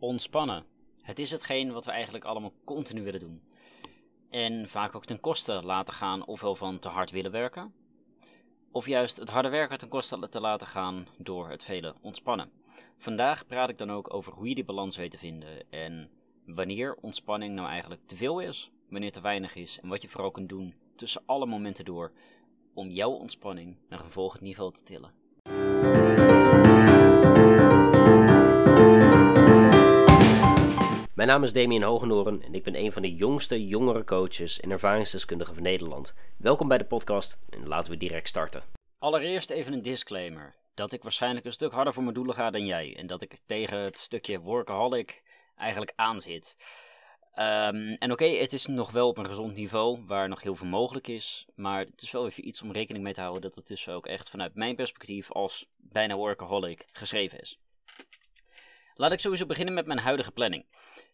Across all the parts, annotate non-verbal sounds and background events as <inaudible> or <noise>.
Ontspannen. Het is hetgeen wat we eigenlijk allemaal continu willen doen. En vaak ook ten koste laten gaan ofwel van te hard willen werken, of juist het harde werken ten koste te laten gaan door het vele ontspannen. Vandaag praat ik dan ook over hoe je die balans weet te vinden en wanneer ontspanning nou eigenlijk te veel is, wanneer te weinig is en wat je vooral kunt doen tussen alle momenten door om jouw ontspanning naar een volgend niveau te tillen. Mijn naam is Damien Hogenoren en ik ben een van de jongste jongere coaches en ervaringsdeskundigen van Nederland. Welkom bij de podcast en laten we direct starten. Allereerst even een disclaimer. Dat ik waarschijnlijk een stuk harder voor mijn doelen ga dan jij. En dat ik tegen het stukje workaholic eigenlijk aanzit. Um, en oké, het is nog wel op een gezond niveau waar nog heel veel mogelijk is. Maar het is wel even iets om rekening mee te houden dat het dus ook echt vanuit mijn perspectief als bijna workaholic geschreven is. Laat ik sowieso beginnen met mijn huidige planning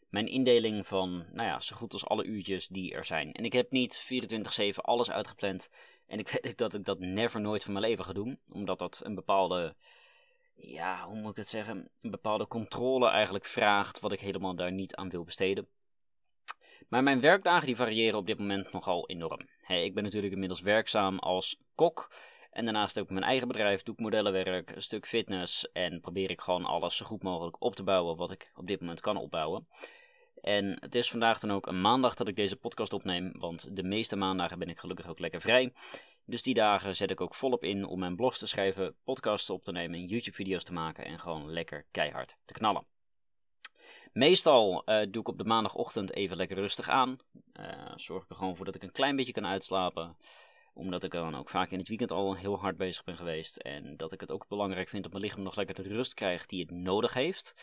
mijn indeling van, nou ja, zo goed als alle uurtjes die er zijn. En ik heb niet 24-7 alles uitgepland. En ik <laughs> weet dat ik dat never nooit van mijn leven ga doen. Omdat dat een bepaalde, ja, hoe moet ik het zeggen? Een bepaalde controle eigenlijk vraagt, wat ik helemaal daar niet aan wil besteden. Maar mijn werkdagen die variëren op dit moment nogal enorm. ik ben natuurlijk inmiddels werkzaam als kok. En daarnaast ook mijn eigen bedrijf, doe ik modellenwerk, een stuk fitness. En probeer ik gewoon alles zo goed mogelijk op te bouwen wat ik op dit moment kan opbouwen. En het is vandaag dan ook een maandag dat ik deze podcast opneem, want de meeste maandagen ben ik gelukkig ook lekker vrij. Dus die dagen zet ik ook volop in om mijn blogs te schrijven, podcasts op te nemen, YouTube-video's te maken en gewoon lekker keihard te knallen. Meestal uh, doe ik op de maandagochtend even lekker rustig aan. Uh, zorg ik er gewoon voor dat ik een klein beetje kan uitslapen. Omdat ik dan ook vaak in het weekend al heel hard bezig ben geweest. En dat ik het ook belangrijk vind dat mijn lichaam nog lekker de rust krijgt die het nodig heeft.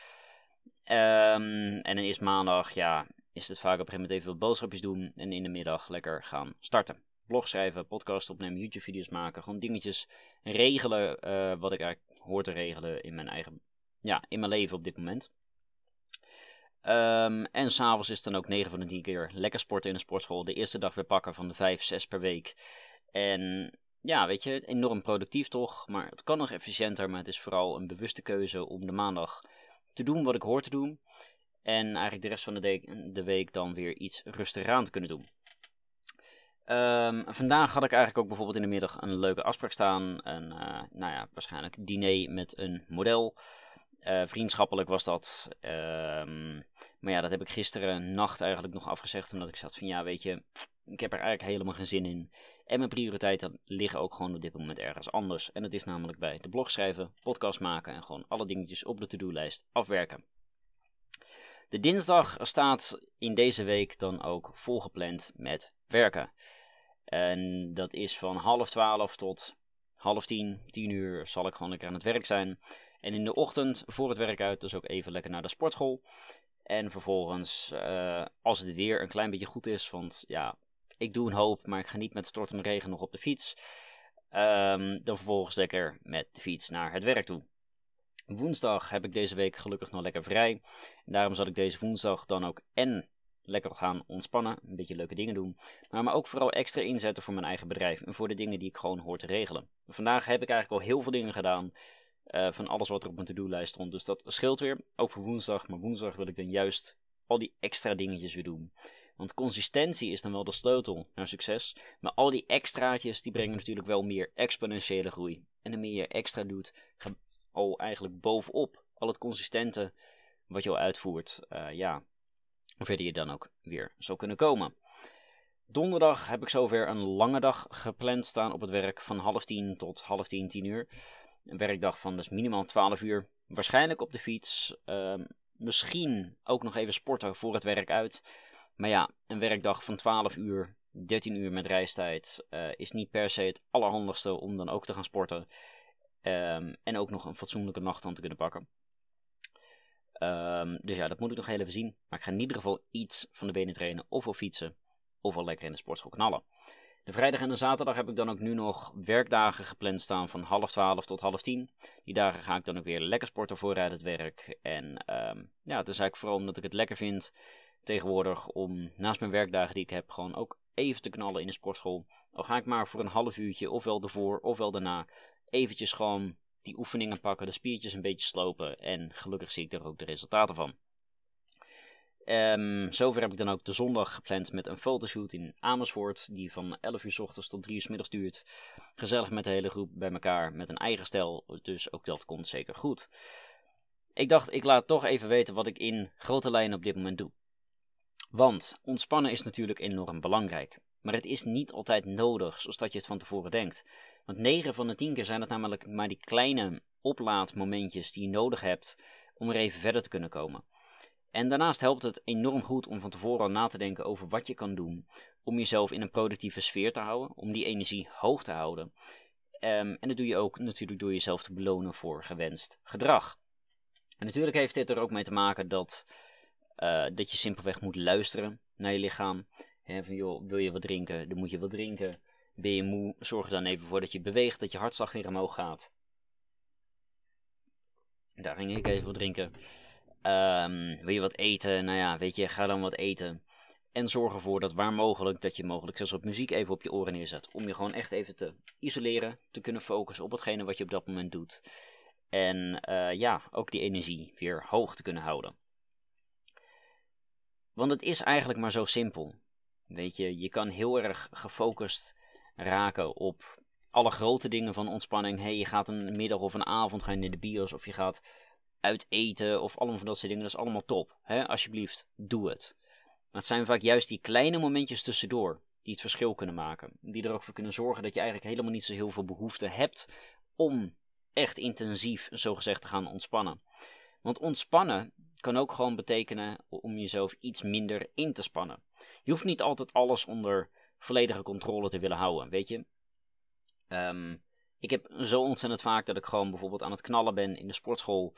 Um, en dan is maandag, ja, is het vaak op een gegeven moment even wat boodschapjes doen. En in de middag lekker gaan starten. Blog schrijven, podcast opnemen, YouTube video's maken. Gewoon dingetjes regelen uh, wat ik eigenlijk hoor te regelen in mijn eigen, ja, in mijn leven op dit moment. Um, en s'avonds is het dan ook 9 van de 10 keer lekker sporten in de sportschool. De eerste dag weer pakken van de 5, 6 per week. En ja, weet je, enorm productief toch. Maar het kan nog efficiënter. Maar het is vooral een bewuste keuze om de maandag te doen wat ik hoor te doen. En eigenlijk de rest van de, de week dan weer iets rustiger aan te kunnen doen. Um, vandaag had ik eigenlijk ook bijvoorbeeld in de middag een leuke afspraak staan. Een, uh, nou ja, waarschijnlijk diner met een model. Uh, vriendschappelijk was dat. Um, maar ja, dat heb ik gisteren nacht eigenlijk nog afgezegd. Omdat ik zat van ja, weet je, ik heb er eigenlijk helemaal geen zin in. En mijn prioriteiten liggen ook gewoon op dit moment ergens anders. En dat is namelijk bij de blog schrijven, podcast maken en gewoon alle dingetjes op de to-do-lijst afwerken. De dinsdag staat in deze week dan ook volgepland met werken. En dat is van half twaalf tot half tien, tien uur zal ik gewoon lekker aan het werk zijn. En in de ochtend voor het werk uit dus ook even lekker naar de sportschool. En vervolgens, uh, als het weer een klein beetje goed is, want ja, ik doe een hoop, maar ik ga niet met stortende regen nog op de fiets. Um, dan vervolgens lekker met de fiets naar het werk toe. Woensdag heb ik deze week gelukkig nog lekker vrij. En daarom zal ik deze woensdag dan ook en lekker gaan ontspannen, een beetje leuke dingen doen. Maar, maar ook vooral extra inzetten voor mijn eigen bedrijf en voor de dingen die ik gewoon hoor te regelen. Vandaag heb ik eigenlijk al heel veel dingen gedaan. Uh, van alles wat er op mijn to-do-lijst stond. Dus dat scheelt weer. Ook voor woensdag. Maar woensdag wil ik dan juist al die extra dingetjes weer doen. Want consistentie is dan wel de sleutel naar succes. Maar al die extraatjes die brengen natuurlijk wel meer exponentiële groei. En hoe meer je extra doet, gaat al eigenlijk bovenop al het consistente wat je al uitvoert. Uh, ja, hoe verder je dan ook weer zou kunnen komen. Donderdag heb ik zover een lange dag gepland staan op het werk van half tien tot half tien, tien uur. Een werkdag van dus minimaal 12 uur. Waarschijnlijk op de fiets. Uh, misschien ook nog even sporten voor het werk uit. Maar ja, een werkdag van 12 uur, 13 uur met reistijd uh, is niet per se het allerhandigste om dan ook te gaan sporten. Um, en ook nog een fatsoenlijke nacht aan te kunnen pakken. Um, dus ja, dat moet ik nog heel even zien. Maar ik ga in ieder geval iets van de benen trainen, of wel fietsen, of wel lekker in de sportschool knallen. De vrijdag en de zaterdag heb ik dan ook nu nog werkdagen gepland staan van half twaalf tot half tien. Die dagen ga ik dan ook weer lekker sporten vooruit het werk. En um, ja, het is eigenlijk vooral omdat ik het lekker vind tegenwoordig om naast mijn werkdagen die ik heb gewoon ook even te knallen in de sportschool. Al ga ik maar voor een half uurtje, ofwel ervoor ofwel daarna, eventjes gewoon die oefeningen pakken, de spiertjes een beetje slopen. En gelukkig zie ik er ook de resultaten van. Um, zover heb ik dan ook de zondag gepland met een fotoshoot in Amersfoort, die van 11 uur s ochtends tot 3 uur s middags duurt. Gezellig met de hele groep bij elkaar, met een eigen stijl, dus ook dat komt zeker goed. Ik dacht, ik laat toch even weten wat ik in grote lijnen op dit moment doe. Want ontspannen is natuurlijk enorm belangrijk. Maar het is niet altijd nodig zoals dat je het van tevoren denkt. Want 9 van de 10 keer zijn het namelijk maar die kleine oplaadmomentjes die je nodig hebt om er even verder te kunnen komen. En daarnaast helpt het enorm goed om van tevoren al na te denken over wat je kan doen om jezelf in een productieve sfeer te houden, om die energie hoog te houden. Um, en dat doe je ook natuurlijk door jezelf te belonen voor gewenst gedrag. En natuurlijk heeft dit er ook mee te maken dat, uh, dat je simpelweg moet luisteren naar je lichaam. Van joh, wil je wat drinken, dan moet je wat drinken. Ben je moe, zorg er dan even voor dat je beweegt, dat je hartslag weer omhoog gaat. Daar ging ik even wat drinken. Um, wil je wat eten? Nou ja, weet je, ga dan wat eten. En zorg ervoor dat waar mogelijk, dat je mogelijk zelfs wat muziek even op je oren neerzet. Om je gewoon echt even te isoleren, te kunnen focussen op hetgene wat je op dat moment doet. En uh, ja, ook die energie weer hoog te kunnen houden. Want het is eigenlijk maar zo simpel. Weet je, je kan heel erg gefocust raken op alle grote dingen van ontspanning. Hey, je gaat een middag of een avond gaan in de bios of je gaat uit eten of allemaal van dat soort dingen. Dat is allemaal top. Hè? Alsjeblieft, doe het. Maar het zijn vaak juist die kleine momentjes tussendoor die het verschil kunnen maken. Die er ook voor kunnen zorgen dat je eigenlijk helemaal niet zo heel veel behoefte hebt om echt intensief, zogezegd, te gaan ontspannen. Want ontspannen kan ook gewoon betekenen om jezelf iets minder in te spannen. Je hoeft niet altijd alles onder volledige controle te willen houden, weet je. Um, ik heb zo ontzettend vaak dat ik gewoon bijvoorbeeld aan het knallen ben in de sportschool.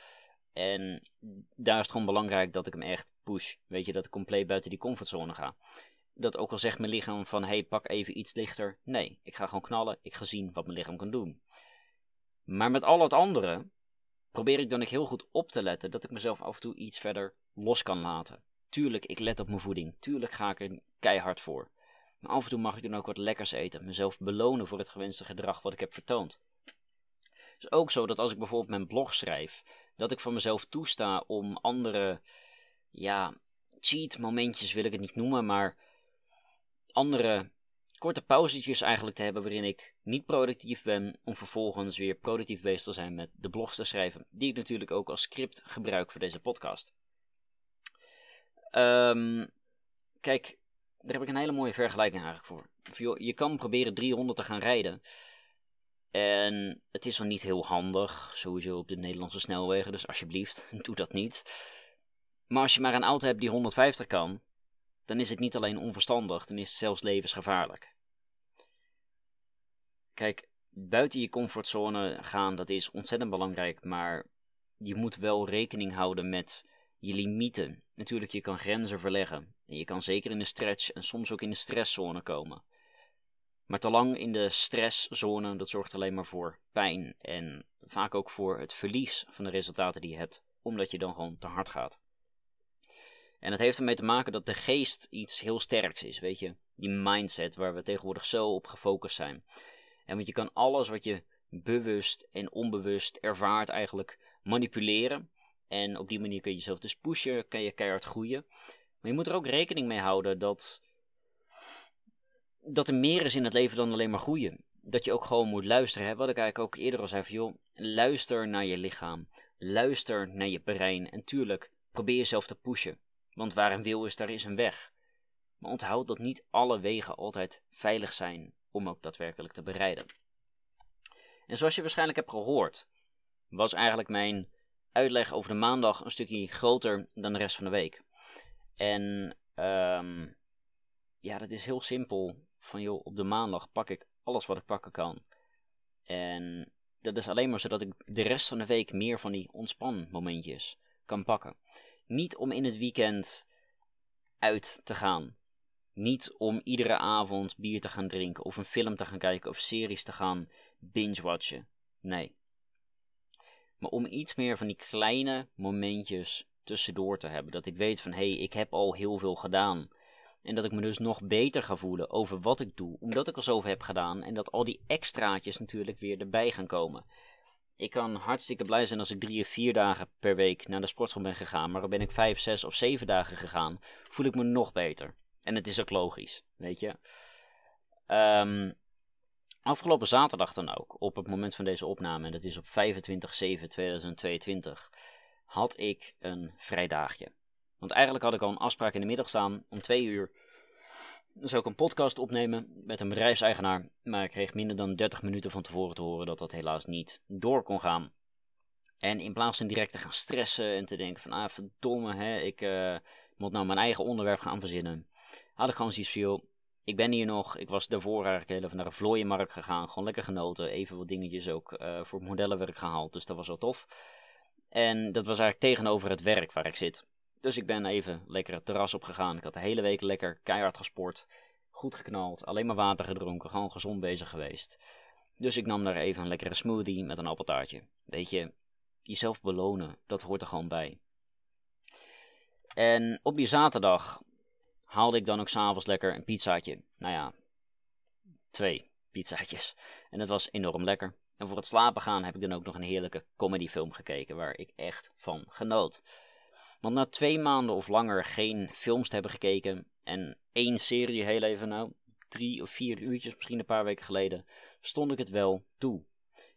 En daar is het gewoon belangrijk dat ik hem echt push. Weet je, dat ik compleet buiten die comfortzone ga. Dat ook al zegt mijn lichaam van, hey, pak even iets lichter. Nee, ik ga gewoon knallen. Ik ga zien wat mijn lichaam kan doen. Maar met al het andere probeer ik dan ook heel goed op te letten dat ik mezelf af en toe iets verder los kan laten. Tuurlijk, ik let op mijn voeding. Tuurlijk ga ik er keihard voor. Maar af en toe mag ik dan ook wat lekkers eten. Mezelf belonen voor het gewenste gedrag wat ik heb vertoond. Het is ook zo dat als ik bijvoorbeeld mijn blog schrijf, dat ik van mezelf toesta om andere, ja, cheat momentjes wil ik het niet noemen, maar andere korte pauzetjes eigenlijk te hebben waarin ik niet productief ben om vervolgens weer productief bezig te zijn met de blogs te schrijven, die ik natuurlijk ook als script gebruik voor deze podcast. Um, kijk, daar heb ik een hele mooie vergelijking eigenlijk voor. Je kan proberen 300 te gaan rijden. En het is wel niet heel handig, sowieso op de Nederlandse snelwegen, dus alsjeblieft, <laughs> doe dat niet. Maar als je maar een auto hebt die 150 kan, dan is het niet alleen onverstandig, dan is het zelfs levensgevaarlijk. Kijk, buiten je comfortzone gaan, dat is ontzettend belangrijk, maar je moet wel rekening houden met je limieten. Natuurlijk, je kan grenzen verleggen. En je kan zeker in de stretch en soms ook in de stresszone komen. Maar te lang in de stresszone, dat zorgt alleen maar voor pijn en vaak ook voor het verlies van de resultaten die je hebt, omdat je dan gewoon te hard gaat. En het heeft ermee te maken dat de geest iets heel sterks is, weet je. Die mindset waar we tegenwoordig zo op gefocust zijn. En want je kan alles wat je bewust en onbewust ervaart eigenlijk manipuleren. En op die manier kun je jezelf dus pushen, kan je keihard groeien. Maar je moet er ook rekening mee houden dat, dat er meer is in het leven dan alleen maar groeien. Dat je ook gewoon moet luisteren. Hè? Wat ik eigenlijk ook eerder al zei van joh, luister naar je lichaam. Luister naar je brein. En tuurlijk, probeer jezelf te pushen. Want waar een wil is, daar is een weg. Maar onthoud dat niet alle wegen altijd veilig zijn om ook daadwerkelijk te bereiden. En zoals je waarschijnlijk hebt gehoord, was eigenlijk mijn uitleg over de maandag een stukje groter dan de rest van de week. En um, ja, dat is heel simpel. Van joh, op de maandag pak ik alles wat ik pakken kan. En dat is alleen maar zodat ik de rest van de week meer van die ontspanmomentjes kan pakken. Niet om in het weekend uit te gaan. Niet om iedere avond bier te gaan drinken of een film te gaan kijken of series te gaan binge-watchen. Nee. Maar om iets meer van die kleine momentjes tussendoor te hebben. Dat ik weet van hé, hey, ik heb al heel veel gedaan. En dat ik me dus nog beter ga voelen over wat ik doe, omdat ik al zoveel heb gedaan. En dat al die extraatjes natuurlijk weer erbij gaan komen. Ik kan hartstikke blij zijn als ik drie of vier dagen per week naar de sportschool ben gegaan. Maar dan ben ik vijf, zes of zeven dagen gegaan. Voel ik me nog beter. En het is ook logisch, weet je. Ehm, afgelopen zaterdag dan ook, op het moment van deze opname, en dat is op 25-7-2022, had ik een vrijdaagje. Want eigenlijk had ik al een afspraak in de middag staan om twee uur. Dan zou ik een podcast opnemen met een bedrijfseigenaar, maar ik kreeg minder dan 30 minuten van tevoren te horen dat dat helaas niet door kon gaan. En in plaats van direct te gaan stressen en te denken van, ah verdomme, hè, ik uh, moet nou mijn eigen onderwerp gaan verzinnen, had ik gewoon zoiets van, ik ben hier nog. Ik was daarvoor eigenlijk heel even naar een vlooienmarkt gegaan. Gewoon lekker genoten. Even wat dingetjes ook uh, voor het modellenwerk gehaald. Dus dat was wel tof. En dat was eigenlijk tegenover het werk waar ik zit. Dus ik ben even lekker het terras op gegaan. Ik had de hele week lekker keihard gesport. Goed geknald. Alleen maar water gedronken. Gewoon gezond bezig geweest. Dus ik nam daar even een lekkere smoothie met een appeltaartje. Weet je, jezelf belonen. Dat hoort er gewoon bij. En op die zaterdag haalde ik dan ook s'avonds lekker een pizzaatje. Nou ja, twee pizzaatjes. En het was enorm lekker. En voor het slapen gaan heb ik dan ook nog een heerlijke comedyfilm gekeken waar ik echt van genoot. Want na twee maanden of langer geen films te hebben gekeken en één serie heel even, nou, drie of vier uurtjes misschien een paar weken geleden, stond ik het wel toe.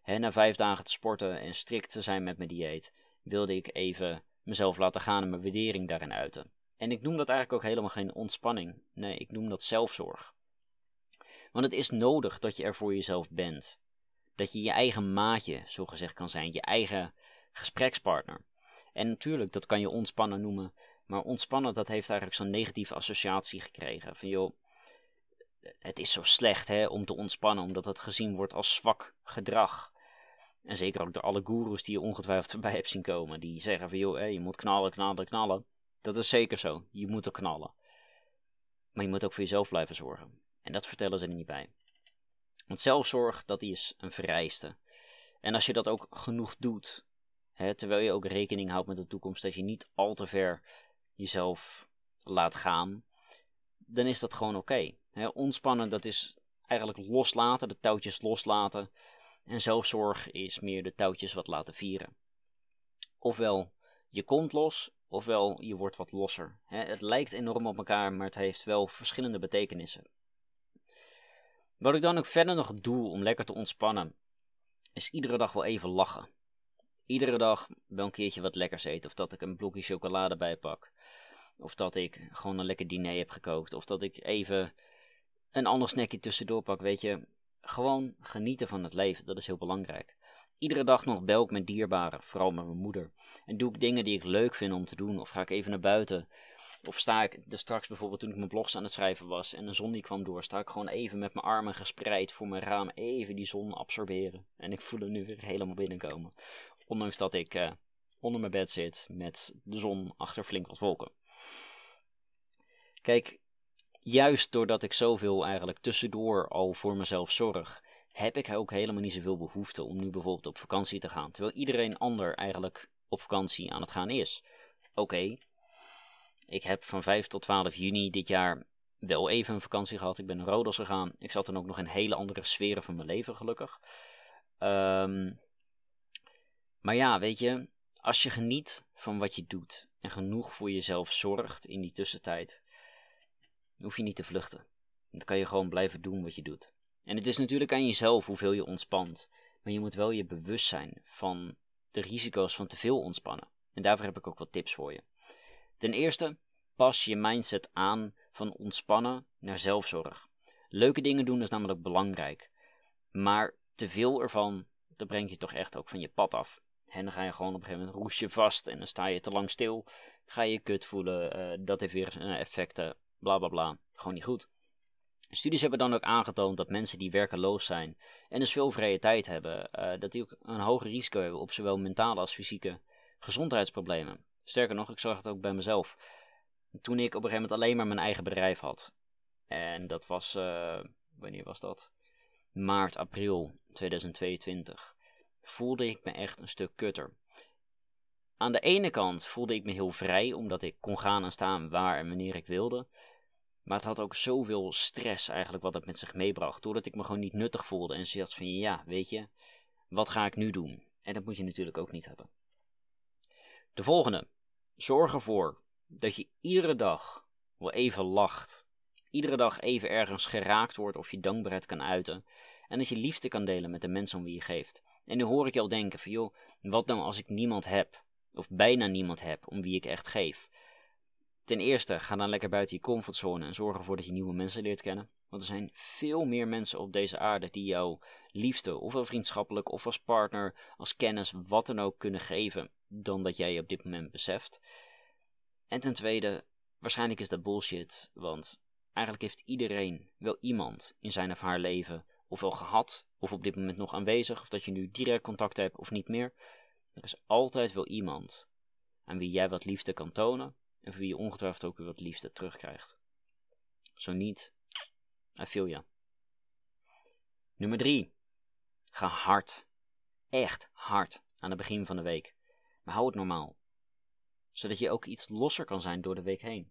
Na vijf dagen te sporten en strikt te zijn met mijn dieet, wilde ik even mezelf laten gaan en mijn waardering daarin uiten. En ik noem dat eigenlijk ook helemaal geen ontspanning. Nee, ik noem dat zelfzorg. Want het is nodig dat je er voor jezelf bent. Dat je je eigen maatje, zo gezegd, kan zijn. Je eigen gesprekspartner. En natuurlijk, dat kan je ontspannen noemen. Maar ontspannen, dat heeft eigenlijk zo'n negatieve associatie gekregen. Van joh, het is zo slecht hè, om te ontspannen, omdat het gezien wordt als zwak gedrag. En zeker ook door alle goeroes die je ongetwijfeld <laughs> voorbij hebt zien komen. Die zeggen van joh, je moet knallen, knallen, knallen. Dat is zeker zo. Je moet er knallen. Maar je moet ook voor jezelf blijven zorgen. En dat vertellen ze er niet bij. Want zelfzorg, dat is een vereiste. En als je dat ook genoeg doet, hè, terwijl je ook rekening houdt met de toekomst, dat je niet al te ver jezelf laat gaan, dan is dat gewoon oké. Ontspannen, dat is eigenlijk loslaten, de touwtjes loslaten. En zelfzorg is meer de touwtjes wat laten vieren. Ofwel, je komt los, ofwel je wordt wat losser. het lijkt enorm op elkaar, maar het heeft wel verschillende betekenissen. Wat ik dan ook verder nog doe om lekker te ontspannen, is iedere dag wel even lachen. Iedere dag wel een keertje wat lekkers eten, of dat ik een blokje chocolade bijpak. Of dat ik gewoon een lekker diner heb gekookt, of dat ik even een ander snackje tussendoor pak, weet je. Gewoon genieten van het leven, dat is heel belangrijk. Iedere dag nog bel ik met dierbaren, vooral met mijn moeder. En doe ik dingen die ik leuk vind om te doen. Of ga ik even naar buiten. Of sta ik er straks bijvoorbeeld toen ik mijn blogs aan het schrijven was en de zon die kwam door, sta ik gewoon even met mijn armen gespreid voor mijn raam, even die zon absorberen. En ik voel er nu weer helemaal binnenkomen. Ondanks dat ik uh, onder mijn bed zit met de zon achter flink wat wolken. Kijk, juist doordat ik zoveel eigenlijk tussendoor al voor mezelf zorg, heb ik ook helemaal niet zoveel behoefte om nu bijvoorbeeld op vakantie te gaan. Terwijl iedereen ander eigenlijk op vakantie aan het gaan is. Oké, ik heb van 5 tot 12 juni dit jaar wel even een vakantie gehad. Ik ben naar Rodos gegaan. Ik zat dan ook nog in hele andere sferen van mijn leven, gelukkig. Ehm, maar ja, weet je, als je geniet van wat je doet en genoeg voor jezelf zorgt in die tussentijd, hoef je niet te vluchten. Dan kan je gewoon blijven doen wat je doet. En het is natuurlijk aan jezelf hoeveel je ontspant. Maar je moet wel je bewust zijn van de risico's van te veel ontspannen. En daarvoor heb ik ook wat tips voor je. Ten eerste, pas je mindset aan van ontspannen naar zelfzorg. Leuke dingen doen is namelijk belangrijk. Maar te veel ervan, dat brengt je toch echt ook van je pad af. En dan ga je gewoon op een gegeven moment roes je vast en dan sta je te lang stil. Ga je kut voelen, uh, dat heeft weer effecten, bla bla bla. Gewoon niet goed. Studies hebben dan ook aangetoond dat mensen die werkeloos zijn en dus veel vrije tijd hebben, uh, dat die ook een hoger risico hebben op zowel mentale als fysieke gezondheidsproblemen. Sterker nog, ik zag het ook bij mezelf. Toen ik op een gegeven moment alleen maar mijn eigen bedrijf had. En dat was, uh, wanneer was dat? Maart, april 2022. Voelde ik me echt een stuk kutter. Aan de ene kant voelde ik me heel vrij, omdat ik kon gaan en staan waar en wanneer ik wilde. Maar het had ook zoveel stress eigenlijk wat het met zich meebracht. Doordat ik me gewoon niet nuttig voelde en zoiets van ja, weet je, wat ga ik nu doen? En dat moet je natuurlijk ook niet hebben. De volgende. Zorg ervoor dat je iedere dag wel even lacht. Iedere dag even ergens geraakt wordt of je dankbaarheid kan uiten. En dat je liefde kan delen met de mensen om wie je geeft. En nu hoor ik je al denken van joh, wat nou als ik niemand heb? Of bijna niemand heb om wie ik echt geef? Ten eerste, ga dan lekker buiten je comfortzone en zorg ervoor dat je nieuwe mensen leert kennen. Want er zijn veel meer mensen op deze aarde die jou liefde, ofwel vriendschappelijk, of als partner, als kennis, wat dan ook kunnen geven, dan dat jij je op dit moment beseft. En ten tweede, waarschijnlijk is dat bullshit, want eigenlijk heeft iedereen wel iemand in zijn of haar leven, ofwel gehad, of op dit moment nog aanwezig, of dat je nu direct contact hebt of niet meer. Er is altijd wel iemand aan wie jij wat liefde kan tonen, en voor wie je ongetwijfeld ook weer wat liefde terugkrijgt. Zo niet, I feel ya. Nummer 3. Ga hard. Echt hard aan het begin van de week. Maar hou het normaal. Zodat je ook iets losser kan zijn door de week heen.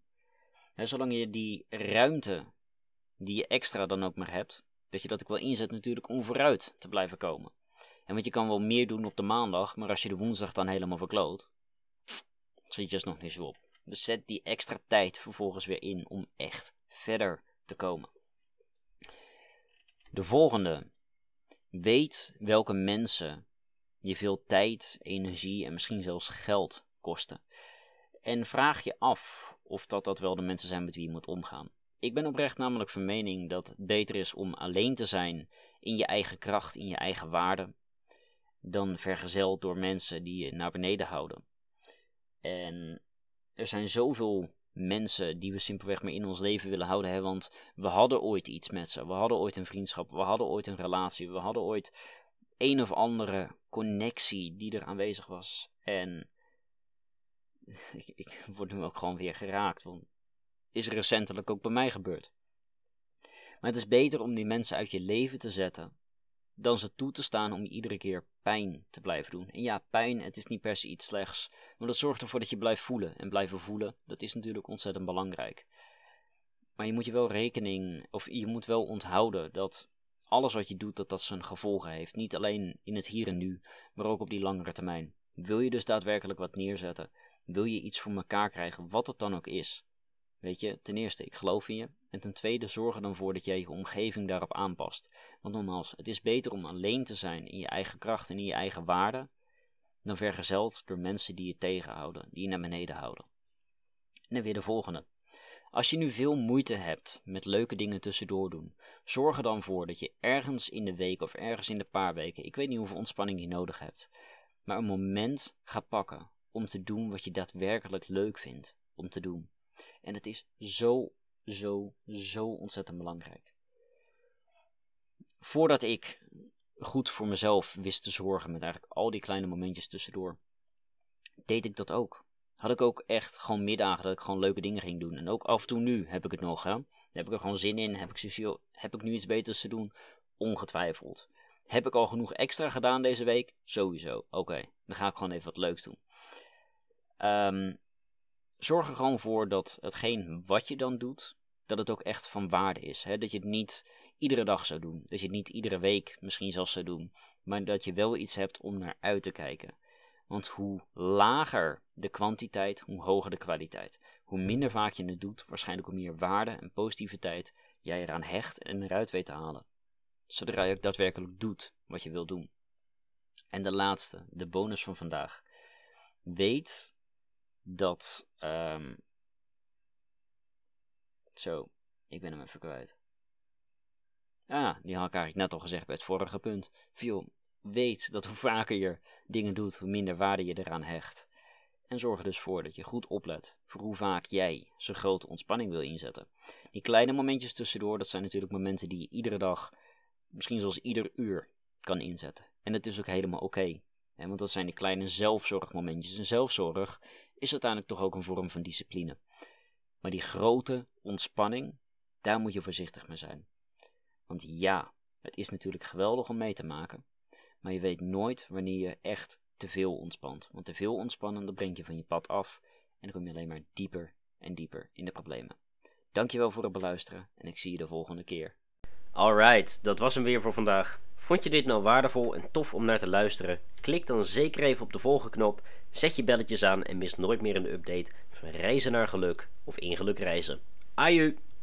En zolang je die ruimte die je extra dan ook maar hebt, dat je dat ook wel inzet natuurlijk om vooruit te blijven komen. En want je kan wel meer doen op de maandag, maar als je de woensdag dan helemaal verkloot, zit je dus nog niet zo op. Dus zet die extra tijd vervolgens weer in om echt verder te komen. De volgende. Weet welke mensen je veel tijd, energie en misschien zelfs geld kosten. En vraag je af of dat, dat wel de mensen zijn met wie je moet omgaan. Ik ben oprecht namelijk van mening dat het beter is om alleen te zijn in je eigen kracht, in je eigen waarde, dan vergezeld door mensen die je naar beneden houden. En er zijn zoveel mensen die we simpelweg meer in ons leven willen houden. Hè? Want we hadden ooit iets met ze. We hadden ooit een vriendschap. We hadden ooit een relatie. We hadden ooit een of andere connectie die er aanwezig was. En <laughs> ik, ik word nu ook gewoon weer geraakt. Is recentelijk ook bij mij gebeurd. Maar het is beter om die mensen uit je leven te zetten dan ze toe te staan om je iedere keer pijn te blijven doen. En ja, pijn, het is niet per se iets slechts, maar dat zorgt ervoor dat je blijft voelen. En blijven voelen, dat is natuurlijk ontzettend belangrijk. Maar je moet je wel rekening, of je moet wel onthouden dat alles wat je doet, dat dat zijn gevolgen heeft. Niet alleen in het hier en nu, maar ook op die langere termijn. Wil je dus daadwerkelijk wat neerzetten? Wil je iets voor elkaar krijgen, wat het dan ook is? Weet je, ten eerste, ik geloof in je. En ten tweede, zorg er dan voor dat jij je omgeving daarop aanpast. Want nogmaals, het is beter om alleen te zijn in je eigen kracht en in je eigen waarde, dan vergezeld door mensen die je tegenhouden, die je naar beneden houden. En dan weer de volgende. Als je nu veel moeite hebt met leuke dingen tussendoor doen, zorg er dan voor dat je ergens in de week of ergens in de paar weken, ik weet niet hoeveel ontspanning je nodig hebt, maar een moment gaat pakken om te doen wat je daadwerkelijk leuk vindt om te doen. En het is zo, zo, zo ontzettend belangrijk. Voordat ik goed voor mezelf wist te zorgen met eigenlijk al die kleine momentjes tussendoor, deed ik dat ook. Had ik ook echt gewoon middagen dat ik gewoon leuke dingen ging doen. En ook af en toe nu heb ik het nog. Hè? Heb ik er gewoon zin in. Heb ik, heb ik nu iets beters te doen? Ongetwijfeld. Heb ik al genoeg extra gedaan deze week? Sowieso. Oké, dan ga ik gewoon even wat leuks doen. Um, zorg er gewoon voor dat hetgeen wat je dan doet, dat het ook echt van waarde is. Hè? Dat je het niet iedere dag zou doen. Dat je het niet iedere week misschien zelfs zou doen. Maar dat je wel iets hebt om naar uit te kijken. Want hoe lager de kwantiteit, hoe hoger de kwaliteit. Hoe minder vaak je het doet, waarschijnlijk hoe meer waarde en positiviteit jij eraan hecht en eruit weet te halen. Zodra je ook daadwerkelijk doet wat je wil doen. En de laatste, de bonus van vandaag. Weet dat. Um... Zo, ik ben hem even kwijt. Ah, die had ik eigenlijk net al gezegd bij het vorige punt. Viel, weet dat hoe vaker je dingen doet, hoe minder waarde je eraan hecht. En zorg er dus voor dat je goed oplet voor hoe vaak jij zo'n grote ontspanning wil inzetten. Die kleine momentjes tussendoor, dat zijn natuurlijk momenten die je iedere dag, misschien zelfs ieder uur, kan inzetten. En dat is ook helemaal oké. want dat zijn die kleine zelfzorgmomentjes. En zelfzorg is uiteindelijk toch ook een vorm van discipline. Maar die grote ontspanning, daar moet je voorzichtig mee zijn. Want ja, het is natuurlijk geweldig om mee te maken, maar je weet nooit wanneer je echt te veel ontspant. Want te veel ontspannen, dat brengt je van je pad af en dan kom je alleen maar dieper en dieper in de problemen. Dankjewel voor het beluisteren en ik zie je de volgende keer. Alright, dat was hem weer voor vandaag. Vond je dit nou waardevol en tof om naar te luisteren? Klik dan zeker even op de volgende knop, zet je belletjes aan en mis nooit meer een update van reizen naar geluk of in geluk reizen. Aju!